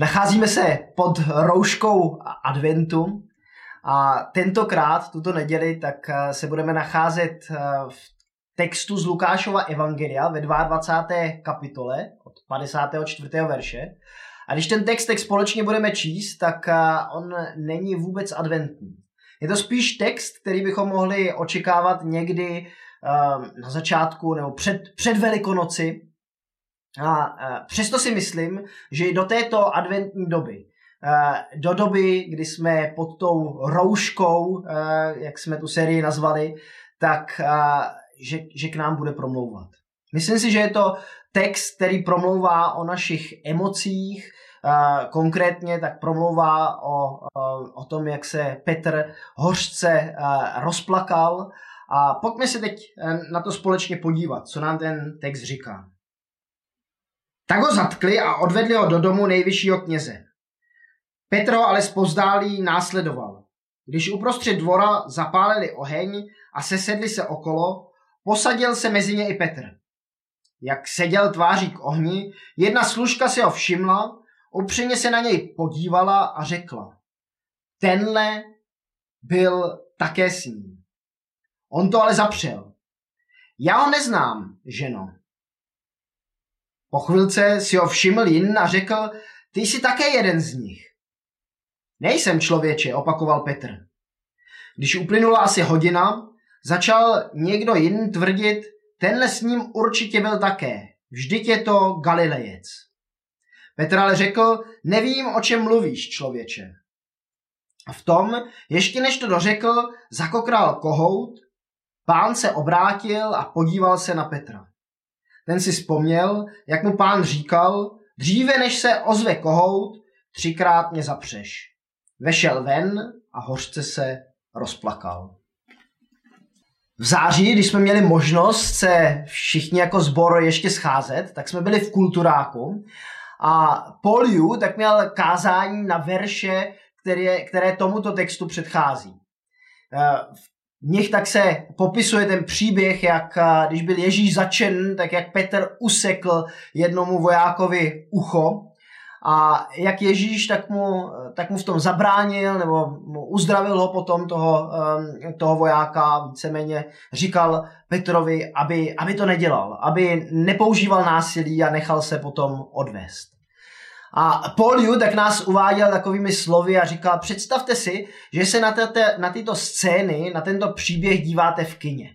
Nacházíme se pod rouškou adventu a tentokrát, tuto neděli, tak eh, se budeme nacházet eh, v textu z Lukášova Evangelia ve 22. kapitole od 54. verše. A když ten text tak společně budeme číst, tak eh, on není vůbec adventní. Je to spíš text, který bychom mohli očekávat někdy na začátku nebo před, před Velikonoci, a přesto si myslím, že i do této adventní doby, do doby, kdy jsme pod tou rouškou, jak jsme tu sérii nazvali, tak že, že k nám bude promlouvat. Myslím si, že je to text, který promlouvá o našich emocích, konkrétně tak promlouvá o, o tom, jak se Petr hořce rozplakal. A pojďme se teď na to společně podívat, co nám ten text říká. Tak ho zatkli a odvedli ho do domu nejvyššího kněze. Petr ho ale zpozdálí následoval. Když uprostřed dvora zapálili oheň a sesedli se okolo, posadil se mezi ně i Petr. Jak seděl tváří k ohni, jedna služka si ho všimla, upřímně se na něj podívala a řekla. Tenhle byl také s ním. On to ale zapřel. Já ho neznám, ženo. Po chvilce si ho všiml jin a řekl, ty jsi také jeden z nich. Nejsem člověče, opakoval Petr. Když uplynula asi hodina, začal někdo jiný tvrdit, tenhle s ním určitě byl také. Vždyť je to Galilejec. Petr ale řekl, nevím, o čem mluvíš, člověče. A v tom, ještě než to dořekl, zakokral kohout, pán se obrátil a podíval se na Petra. Ten si vzpomněl, jak mu pán říkal, dříve než se ozve kohout, třikrát mě zapřeš. Vešel ven a hořce se rozplakal. V září, když jsme měli možnost se všichni jako zbor ještě scházet, tak jsme byli v kulturáku a Paul Yu tak měl kázání na verše, které, které tomuto textu předchází. Eh, v v nich tak se popisuje ten příběh, jak když byl Ježíš začen, tak jak Petr usekl jednomu vojákovi ucho a jak Ježíš tak mu, tak mu v tom zabránil nebo mu uzdravil ho potom toho, toho vojáka, víceméně říkal Petrovi, aby, aby to nedělal, aby nepoužíval násilí a nechal se potom odvést. A Paul tak nás uváděl takovými slovy a říkal, představte si, že se na, tete, na tyto scény, na tento příběh díváte v kině.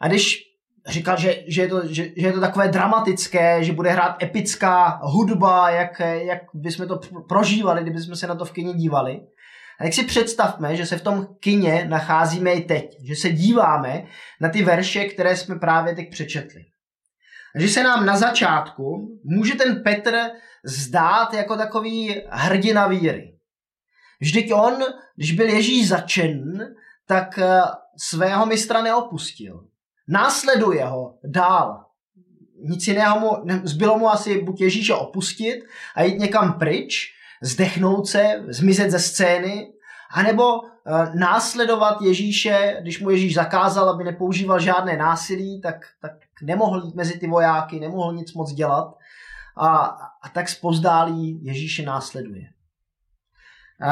A když říkal, že, že, je to, že, že je to takové dramatické, že bude hrát epická hudba, jak, jak bychom to prožívali, kdybychom se na to v kině dívali. A tak si představme, že se v tom kině nacházíme i teď, že se díváme na ty verše, které jsme právě teď přečetli. A že se nám na začátku může ten Petr zdát jako takový hrdina víry. Vždyť on, když byl Ježíš začen, tak eh, svého mistra neopustil. Následuje ho dál. Nic jiného mu, zbylo mu asi buď Ježíše opustit a jít někam pryč, zdechnout se, zmizet ze scény, anebo eh, následovat Ježíše, když mu Ježíš zakázal, aby nepoužíval žádné násilí, tak, tak nemohl jít mezi ty vojáky, nemohl nic moc dělat a, a tak spozdálí Ježíše následuje.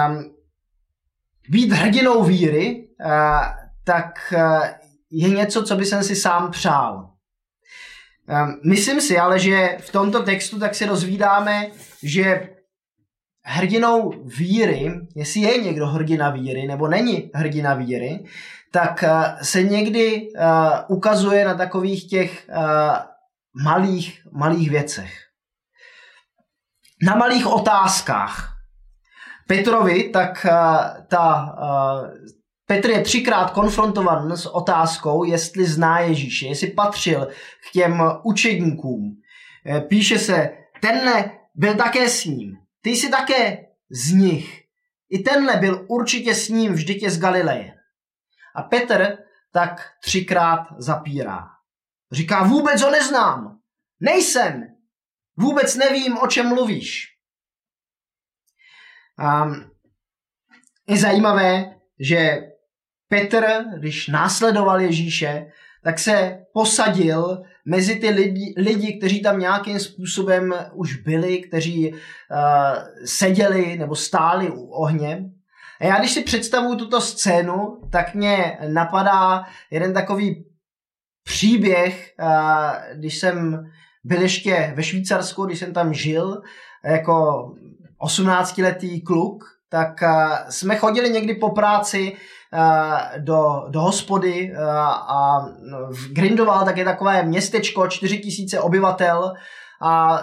Um, být hrdinou víry, uh, tak uh, je něco, co by jsem si sám přál. Um, myslím si ale, že v tomto textu tak se dozvídáme, že hrdinou víry, jestli je někdo hrdina víry nebo není hrdina víry, tak uh, se někdy ukazuje na takových těch malých, malých věcech na malých otázkách. Petrovi, tak uh, ta, uh, Petr je třikrát konfrontovan s otázkou, jestli zná Ježíše, jestli patřil k těm učedníkům. Eh, píše se, tenhle byl také s ním, ty jsi také z nich. I tenhle byl určitě s ním vždyť je z Galileje. A Petr tak třikrát zapírá. Říká, vůbec ho neznám. Nejsem. Vůbec nevím, o čem mluvíš. A je zajímavé, že Petr, když následoval Ježíše, tak se posadil mezi ty lidi, lidi kteří tam nějakým způsobem už byli, kteří uh, seděli nebo stáli u ohně. A já když si představuju tuto scénu, tak mě napadá jeden takový příběh, uh, když jsem byl ještě ve Švýcarsku, když jsem tam žil, jako 18-letý kluk, tak uh, jsme chodili někdy po práci uh, do, do hospody uh, a v Grindoval tak je takové městečko, 4000 obyvatel a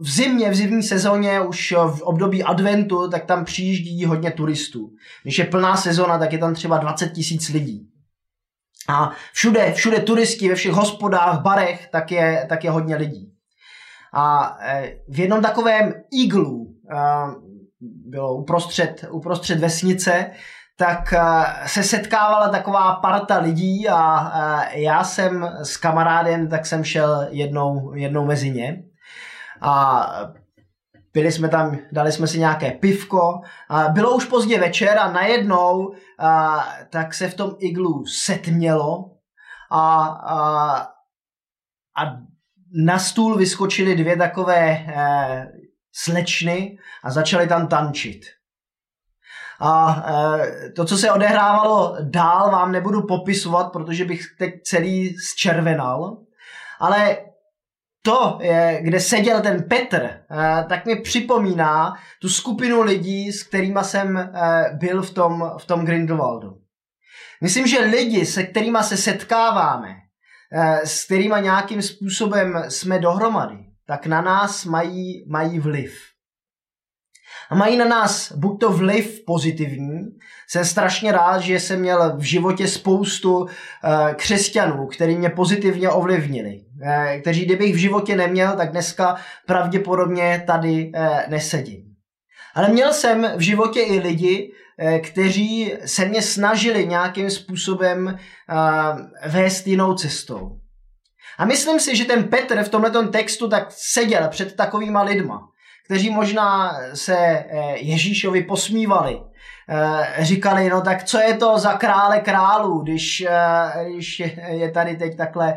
v zimě, v zimní sezóně, už v období adventu, tak tam přijíždí hodně turistů. Když je plná sezona, tak je tam třeba 20 tisíc lidí. A všude, všude turisti, ve všech hospodách, barech, tak je, tak je hodně lidí. A v jednom takovém iglu, bylo uprostřed, uprostřed vesnice, tak se setkávala taková parta lidí a já jsem s kamarádem, tak jsem šel jednou, jednou mezi ně. A byli jsme tam, dali jsme si nějaké pivko, a bylo už pozdě večer a najednou a, tak se v tom iglu setmělo a, a, a na stůl vyskočily dvě takové e, slečny a začaly tam tančit. A e, to, co se odehrávalo dál, vám nebudu popisovat, protože bych teď celý zčervenal, ale to, kde seděl ten Petr, e, tak mi připomíná tu skupinu lidí, s kterými jsem e, byl v tom, v tom Grindelwaldu. Myslím, že lidi, se kterými se setkáváme, e, s kterými nějakým způsobem jsme dohromady, tak na nás mají, mají vliv. A mají na nás buď to vliv pozitivní, jsem strašně rád, že jsem měl v životě spoustu křesťanů, kteří mě pozitivně ovlivnili, kteří kdybych v životě neměl, tak dneska pravděpodobně tady uh, nesedím. Ale měl jsem v životě i lidi, kteří se mě snažili nějakým způsobem vést jinou cestou. A myslím si, že ten Petr v tomhle textu tak seděl před takovýma lidma, kteří možná se eh, Ježíšovi posmívali. Eh, říkali, no tak co je to za krále králů, když, eh, když je tady teď takhle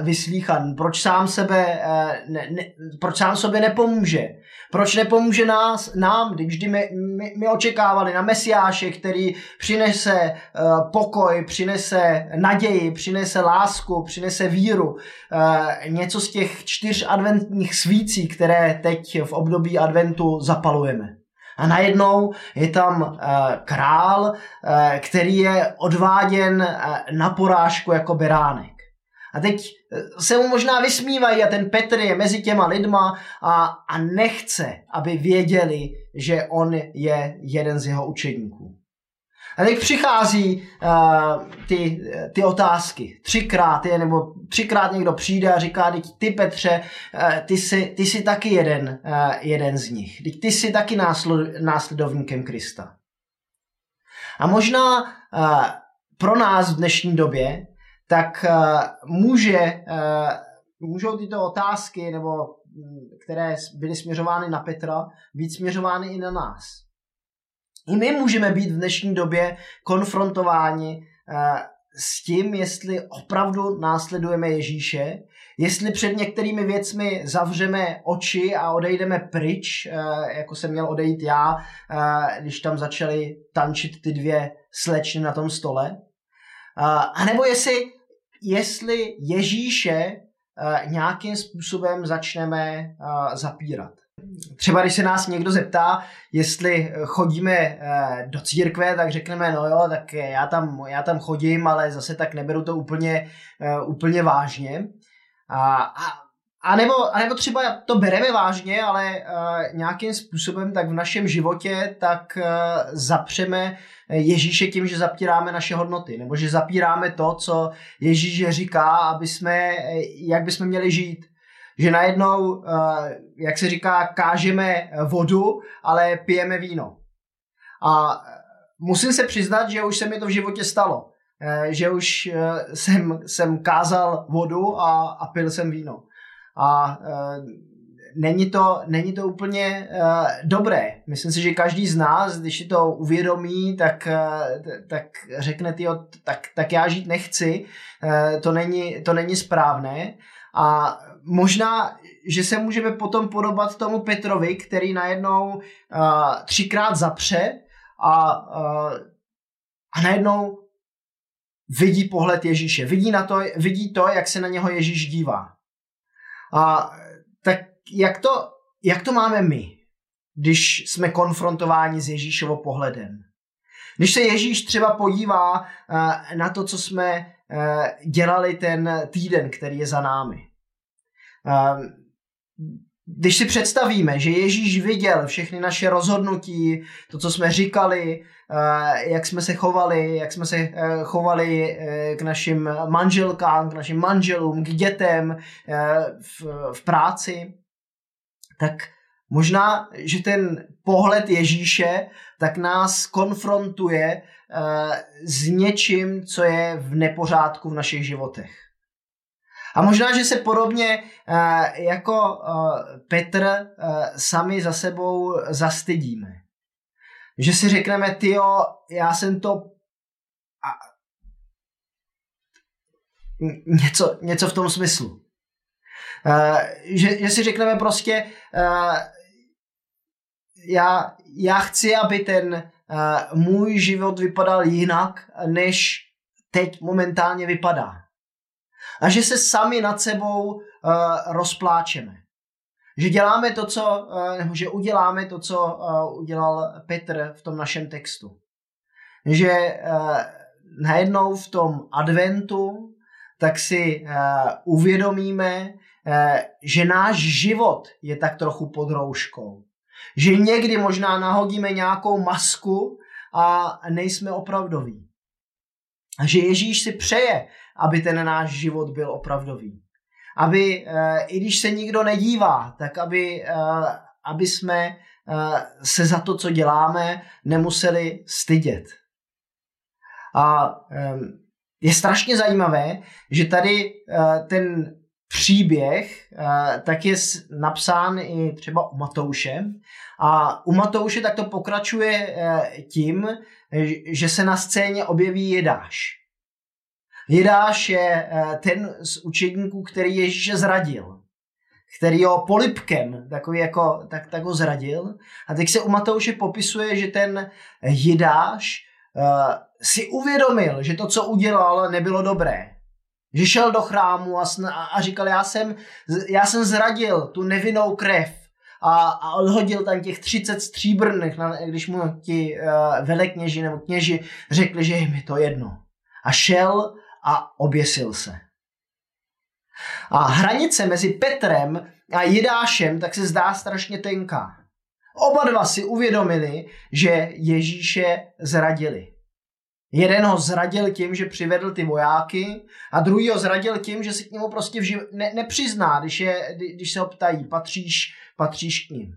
vyslíchan. Proč sám sebe, ne, ne, proč sám sobě nepomůže? Proč nepomůže nás, nám, když my, my, my očekávali na Mesiáše, který přinese pokoj, přinese naději, přinese lásku, přinese víru. Něco z těch čtyř adventních svící, které teď v období adventu zapalujeme. A najednou je tam uh, král, uh, který je odváděn uh, na porážku jako beránek. A teď se mu možná vysmívají a ten Petr je mezi těma lidma a, a nechce, aby věděli, že on je jeden z jeho učedníků. A teď přichází uh, ty, ty otázky. Třikrát je, nebo třikrát někdo přijde a říká, teď ty Petře, uh, ty, jsi, ty jsi taky jeden, uh, jeden z nich. Teď ty jsi taky násled, následovníkem Krista. A možná uh, pro nás v dnešní době tak uh, může, uh, můžou tyto otázky, nebo mm, které byly směřovány na Petra, být směřovány i na nás. I my můžeme být v dnešní době konfrontováni uh, s tím, jestli opravdu následujeme Ježíše, jestli před některými věcmi zavřeme oči a odejdeme pryč, jako jsem měl odejít já, když tam začaly tančit ty dvě slečny na tom stole. A nebo jestli jestli Ježíše nějakým způsobem začneme zapírat. Třeba když se nás někdo zeptá, jestli chodíme uh, do církve, tak řekneme, no jo, tak já tam, já tam chodím, ale zase tak neberu to úplně, úplně vážně. A, a a nebo, a nebo třeba to bereme vážně, ale nějakým způsobem tak v našem životě tak zapřeme Ježíše tím, že zapíráme naše hodnoty, nebo že zapíráme to, co Ježíš říká, aby jsme, jak bychom měli žít. Že najednou, uh, jak se říká, kážeme vodu, ale pijeme víno. A musím se přiznat, že už se mi to v životě stalo. Že už jsem, jsem kázal vodu a, a pil jsem víno. A není, to, není to úplně dobré. Myslím si, že každý z nás, když si to uvědomí, tak, tak řekne, tyjo, tak, tak já žít nechci, to, není, to není správné. A možná, že se můžeme potom podobat tomu Petrovi, který najednou uh, třikrát zapře a, uh, a najednou vidí pohled Ježíše. Vidí, na to, vidí to, jak se na něho Ježíš dívá. A tak jak to, jak to máme my, když jsme konfrontováni s Ježíšovo pohledem? Když se Ježíš třeba podívá uh, na to, co jsme dělali ten týden, který je za námi. Uh, když si představíme, že Ježíš viděl všechny naše rozhodnutí, to, co jsme říkali, eh, jak jsme se chovali, jak jsme se eh, chovali eh, k našim manželkám, k našim manželům, k dětem v práci, tak možná, že ten pohled Ježíše tak nás konfrontuje s něčím, co je v nepořádku v našich životech. A možná, že se podobně uh, jako uh, Petr sami za sebou zastydíme. Že si řekneme, tyjo, já jsem to něco, něco v tom smyslu. Že, že si řekneme prostě, já, já chci, aby ten můj život vypadal jinak, než teď momentálně vypadá a že se sami nad sebou uh, rozpláčeme. Že děláme to, co, uh, nebo že uděláme to, co udělal Petr v tom našem textu. Že najednou v tom adventu tak si uvědomíme, že náš život je tak trochu pod rouškou. Že někdy možná nahodíme nějakou masku a nejsme opravdoví. A že Ježíš si přeje, aby ten náš život byl opravdový. Aby, eh, i když se nikdo nedívá, tak aby, eh, aby jsme eh, se za to, co děláme, nemuseli stydět. A je strašně zajímavé, že tady ten příběh tak je napsán i třeba u Matouše. A u Matouše tak to pokračuje tím, že se na scéně objeví Jedáš. Jidáš je eh, ten z učedníků, který Ježíše zradil. Který ho polipkem takový jako, tak, tak ho zradil. A teď se u Matouše popisuje, že ten Jidáš uh, si uvědomil, že to, co udělal, nebylo dobré. Že šel do chrámu a, sn- a říkal, já jsem, já jsem zradil tu nevinnou krev a, a odhodil tam těch 30 stříbrných, když mu ti uh, velekněži nebo kněži řekli, že je mi to jedno. A šel a oběsil se. A hranice mezi Petrem a Jidášem tak se zdá strašně tenká. Oba dva si uvědomili, že Ježíše zradili. Jeden ho zradil tím, že přivedl ty vojáky a druhý ho zradil tím, že se k němu prostě vživ... ne, nepřizná, když, je, když se ho ptají, patříš, patříš k ním.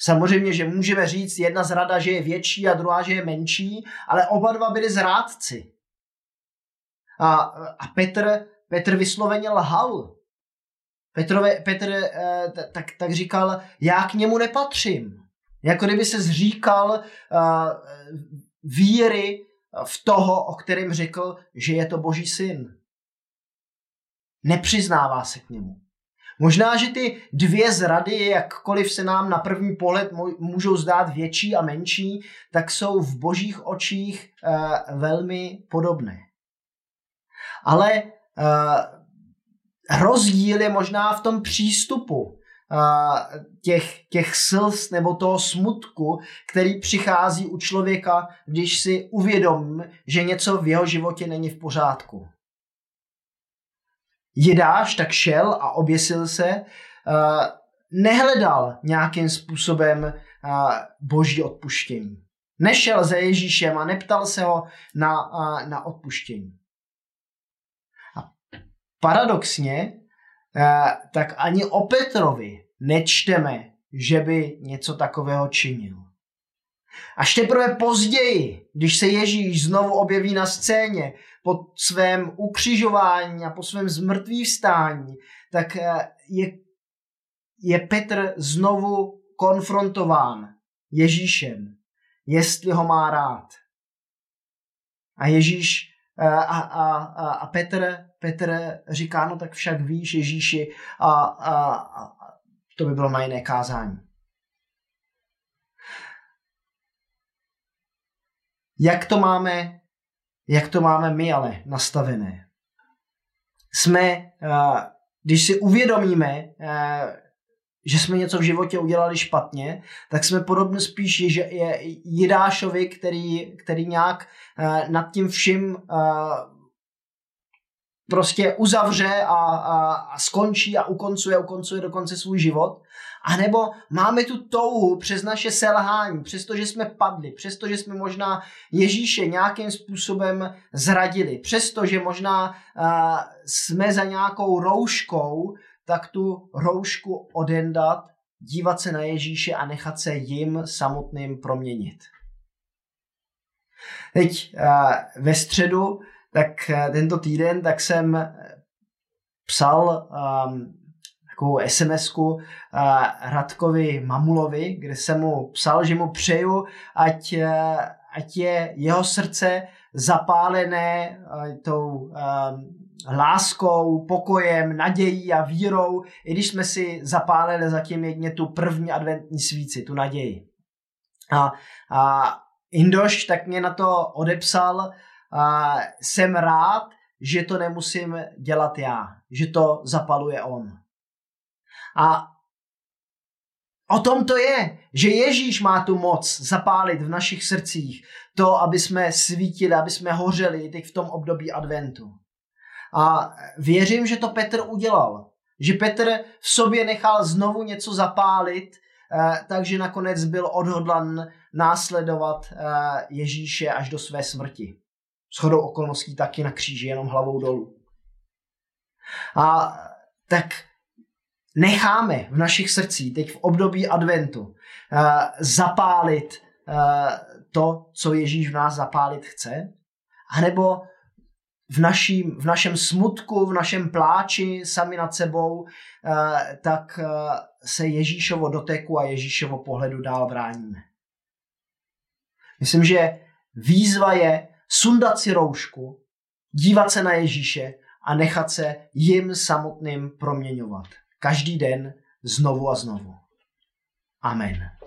Samozřejmě, že můžeme říct jedna zrada, že je větší a druhá, že je menší, ale oba dva byli zrádci. A, a Petr, Petr vysloveně lhal. Petrove, Petr eh, tak, tak říkal, já k němu nepatřím. Jako kdyby se zříkal uh, víry v toho, o kterém řekl, že je to boží syn. Nepřiznává se k němu. Možná, že ty dvě zrady, jakkoliv se nám na první pohled můžou zdát větší a menší, tak jsou v božích očích uh, velmi podobné ale uh, rozdíl je možná v tom přístupu těch, těch slz nebo toho smutku, který přichází u člověka, když si uvědomí, že něco v jeho životě není v pořádku. Jidáš tak šel a oběsil se, nehledal nějakým způsobem boží odpuštění. Nešel za Ježíšem a neptal se ho na, na odpuštění paradoxně, eh, tak ani o Petrovi nečteme, že by něco takového činil. Až teprve později, když se Ježíš znovu objeví na scéně po svém ukřižování a po svém zmrtvý vstání, tak eh, je, je Petr znovu konfrontován Ježíšem, jestli ho má rád. A Ježíš a, a, a, a Petr, Petr říká, no tak však víš Ježíši a, a, a to by bylo na jiné kázání. Jak to máme, jak to máme my ale nastavené? Jsme, když si uvědomíme, že jsme něco v životě udělali špatně, tak jsme podobně spíš je, je, Jidášovi, který, který nějak nad tím vším prostě uzavře a, a, a skončí a ukoncuje, ukoncuje dokonce svůj život. A nebo máme tu touhu přes naše selhání, přestože jsme padli, přestože jsme možná Ježíše nějakým způsobem zradili, přestože možná uh, jsme za nějakou rouškou, tak tu roušku odendat, dívat se na Ježíše a nechat se jim samotným proměnit. Teď uh, ve středu tak eh, tento týden tak jsem eh, psal um, takovou SMS-ku uh, Radkovi Mamulovi, kde jsem mu psal, že mu přeju, ať, uh, ať je jeho srdce zapálené uh, tou um, láskou, pokojem, nadějí a vírou, i když jsme si zapálili zatím jedně tu první adventní svíci, tu naději. A, a Indoš tak mě na to odepsal, a jsem rád, že to nemusím dělat já, že to zapaluje on. A o tom to je, že Ježíš má tu moc zapálit v našich srdcích to, aby jsme svítili, aby jsme hořeli teď v tom období adventu. A věřím, že to Petr udělal. Že Petr v sobě nechal znovu něco zapálit, eh, takže nakonec byl odhodlan následovat eh, Ježíše až do své smrti shodou okolností taky na kříži, jenom hlavou dolů. A tak necháme v našich srdcích teď v období adventu uh, zapálit to, co Ježíš v nás zapálit chce, anebo v, naším, v našem smutku, v našem pláči sami nad sebou, uh, tak uh, se Ježíšovo doteku a Ježíšovo pohledu dál bráníme. Myslím, že výzva je sundat si roušku, dívat se na Ježíše a nechat se jim samotným proměňovat. Každý den znovu a znovu. Amen.